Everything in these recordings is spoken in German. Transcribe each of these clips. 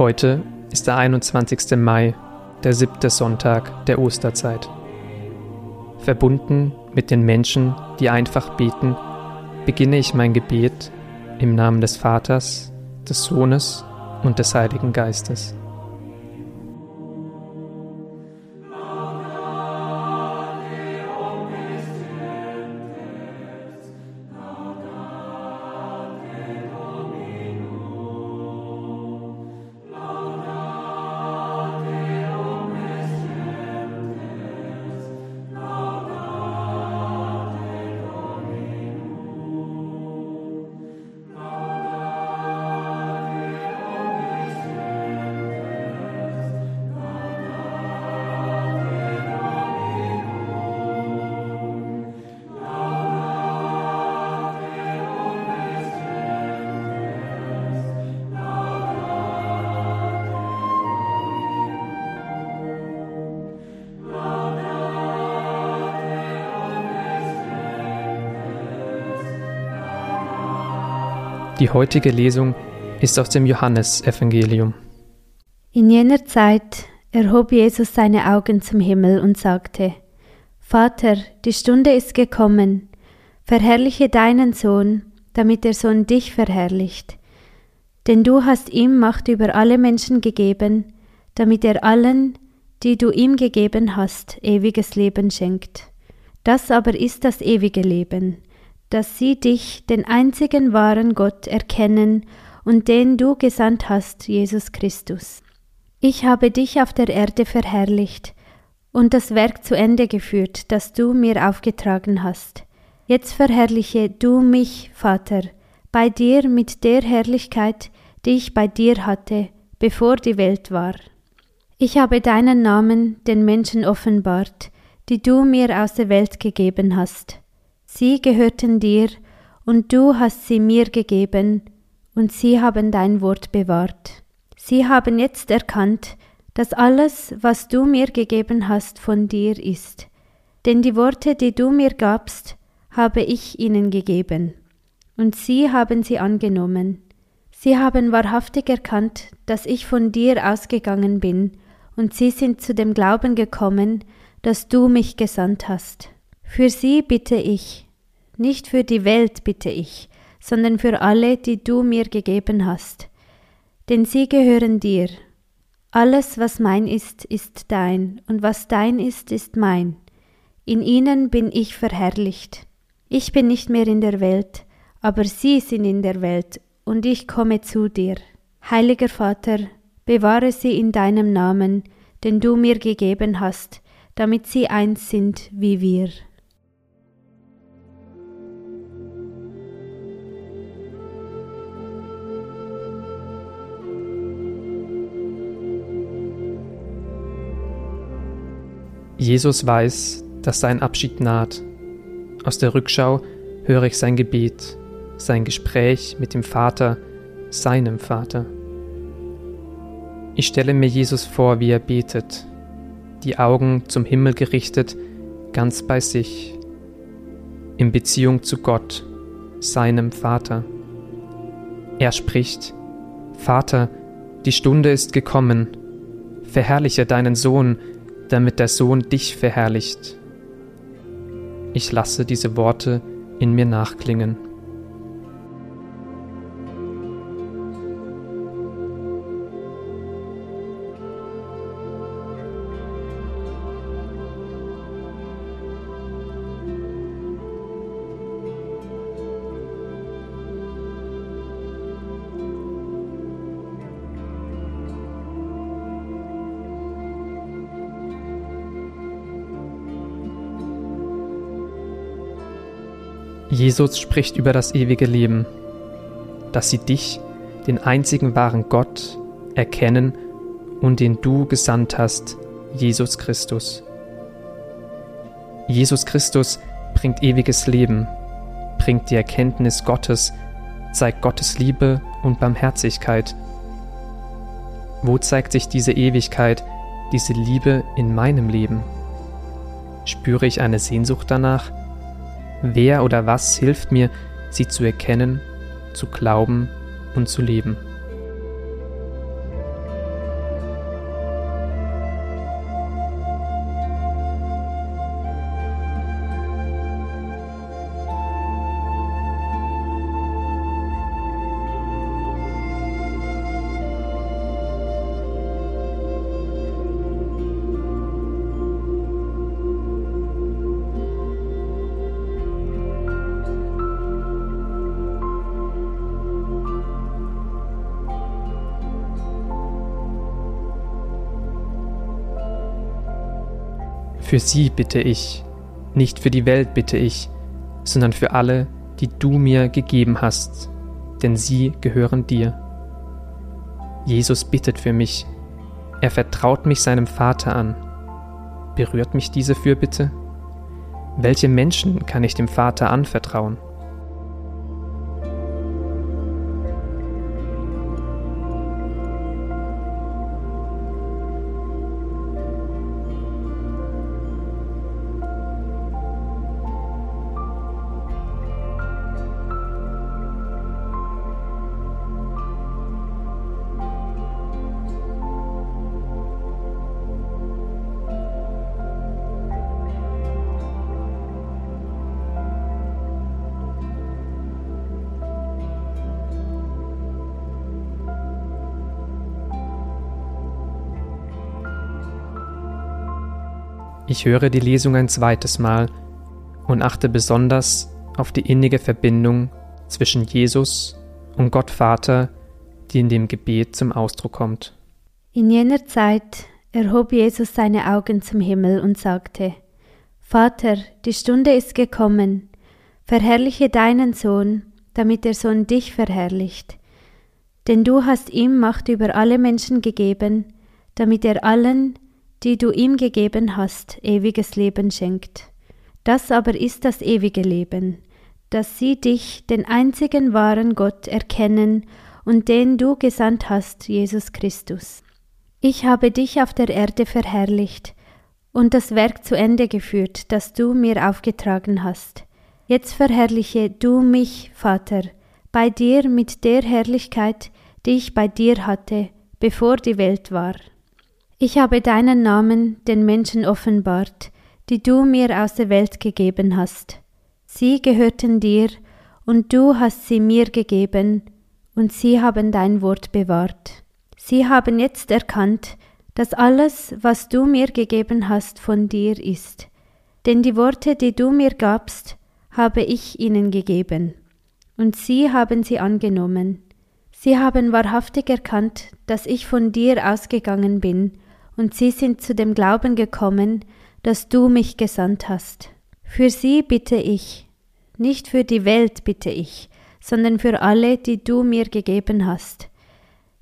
Heute ist der 21. Mai, der siebte Sonntag der Osterzeit. Verbunden mit den Menschen, die einfach beten, beginne ich mein Gebet im Namen des Vaters, des Sohnes und des Heiligen Geistes. Die heutige Lesung ist aus dem Johannesevangelium. In jener Zeit erhob Jesus seine Augen zum Himmel und sagte, Vater, die Stunde ist gekommen, verherrliche deinen Sohn, damit der Sohn dich verherrlicht. Denn du hast ihm Macht über alle Menschen gegeben, damit er allen, die du ihm gegeben hast, ewiges Leben schenkt. Das aber ist das ewige Leben, dass sie dich, den einzigen wahren Gott, erkennen und den du gesandt hast, Jesus Christus. Ich habe dich auf der Erde verherrlicht und das Werk zu Ende geführt, das du mir aufgetragen hast. Jetzt verherrliche du mich, Vater, bei dir mit der Herrlichkeit, die ich bei dir hatte, bevor die Welt war. Ich habe deinen Namen den Menschen offenbart, die du mir aus der Welt gegeben hast. Sie gehörten dir, und du hast sie mir gegeben, und sie haben dein Wort bewahrt. Sie haben jetzt erkannt, dass alles, was du mir gegeben hast, von dir ist. Denn die Worte, die du mir gabst, habe ich ihnen gegeben. Und sie haben sie angenommen. Sie haben wahrhaftig erkannt, dass ich von dir ausgegangen bin, und sie sind zu dem Glauben gekommen, dass du mich gesandt hast. Für sie bitte ich, nicht für die Welt bitte ich, sondern für alle, die du mir gegeben hast. Denn sie gehören dir. Alles, was mein ist, ist dein, und was dein ist, ist mein. In ihnen bin ich verherrlicht. Ich bin nicht mehr in der Welt, aber sie sind in der Welt, und ich komme zu dir. Heiliger Vater, bewahre sie in deinem Namen, den du mir gegeben hast, damit sie eins sind wie wir. Jesus weiß, dass sein Abschied naht. Aus der Rückschau höre ich sein Gebet, sein Gespräch mit dem Vater, seinem Vater. Ich stelle mir Jesus vor, wie er betet, die Augen zum Himmel gerichtet, ganz bei sich, in Beziehung zu Gott, seinem Vater. Er spricht, Vater, die Stunde ist gekommen, verherrliche deinen Sohn, damit der Sohn dich verherrlicht. Ich lasse diese Worte in mir nachklingen. Jesus spricht über das ewige Leben, dass sie dich, den einzigen wahren Gott, erkennen und den du gesandt hast, Jesus Christus. Jesus Christus bringt ewiges Leben, bringt die Erkenntnis Gottes, zeigt Gottes Liebe und Barmherzigkeit. Wo zeigt sich diese Ewigkeit, diese Liebe in meinem Leben? Spüre ich eine Sehnsucht danach? Wer oder was hilft mir, sie zu erkennen, zu glauben und zu leben? Für sie bitte ich, nicht für die Welt bitte ich, sondern für alle, die du mir gegeben hast, denn sie gehören dir. Jesus bittet für mich, er vertraut mich seinem Vater an. Berührt mich diese Fürbitte? Welche Menschen kann ich dem Vater anvertrauen? Ich höre die Lesung ein zweites Mal und achte besonders auf die innige Verbindung zwischen Jesus und Gott Vater, die in dem Gebet zum Ausdruck kommt. In jener Zeit erhob Jesus seine Augen zum Himmel und sagte, Vater, die Stunde ist gekommen, verherrliche deinen Sohn, damit der Sohn dich verherrlicht. Denn du hast ihm Macht über alle Menschen gegeben, damit er allen, die du ihm gegeben hast, ewiges Leben schenkt. Das aber ist das ewige Leben, dass sie dich, den einzigen wahren Gott, erkennen und den du gesandt hast, Jesus Christus. Ich habe dich auf der Erde verherrlicht und das Werk zu Ende geführt, das du mir aufgetragen hast. Jetzt verherrliche du mich, Vater, bei dir mit der Herrlichkeit, die ich bei dir hatte, bevor die Welt war. Ich habe deinen Namen den Menschen offenbart, die du mir aus der Welt gegeben hast. Sie gehörten dir, und du hast sie mir gegeben, und sie haben dein Wort bewahrt. Sie haben jetzt erkannt, dass alles, was du mir gegeben hast, von dir ist. Denn die Worte, die du mir gabst, habe ich ihnen gegeben, und sie haben sie angenommen. Sie haben wahrhaftig erkannt, dass ich von dir ausgegangen bin, und sie sind zu dem Glauben gekommen, dass du mich gesandt hast. Für sie bitte ich, nicht für die Welt bitte ich, sondern für alle, die du mir gegeben hast.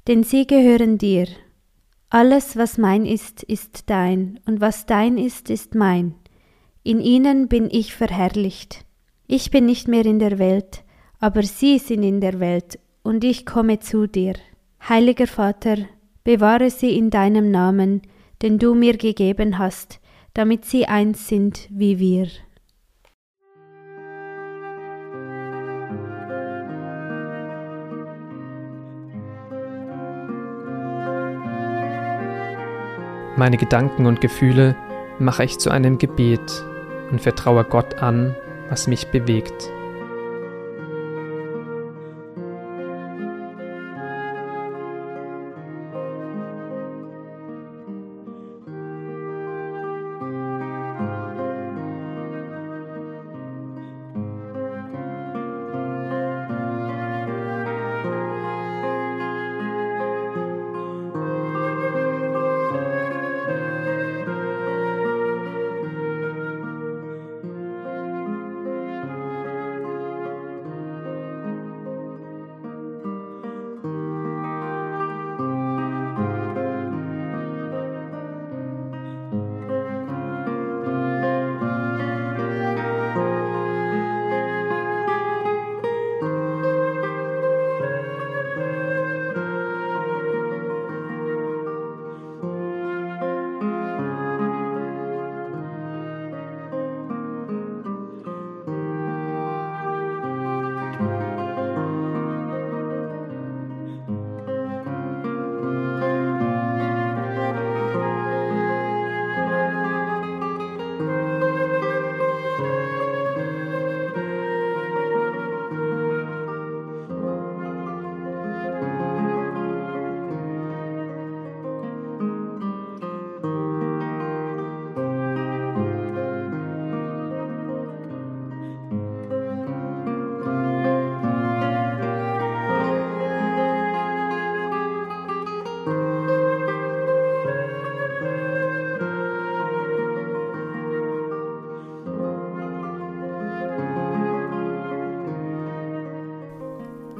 Denn sie gehören dir. Alles, was mein ist, ist dein, und was dein ist, ist mein. In ihnen bin ich verherrlicht. Ich bin nicht mehr in der Welt, aber sie sind in der Welt, und ich komme zu dir. Heiliger Vater, bewahre sie in deinem Namen, den du mir gegeben hast, damit sie eins sind wie wir. Meine Gedanken und Gefühle mache ich zu einem Gebet und vertraue Gott an, was mich bewegt.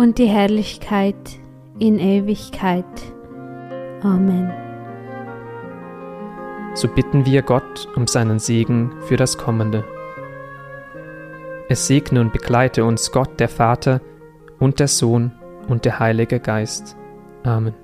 und die Herrlichkeit in Ewigkeit. Amen. So bitten wir Gott um seinen Segen für das Kommende. Es segne und begleite uns Gott, der Vater und der Sohn und der Heilige Geist. Amen.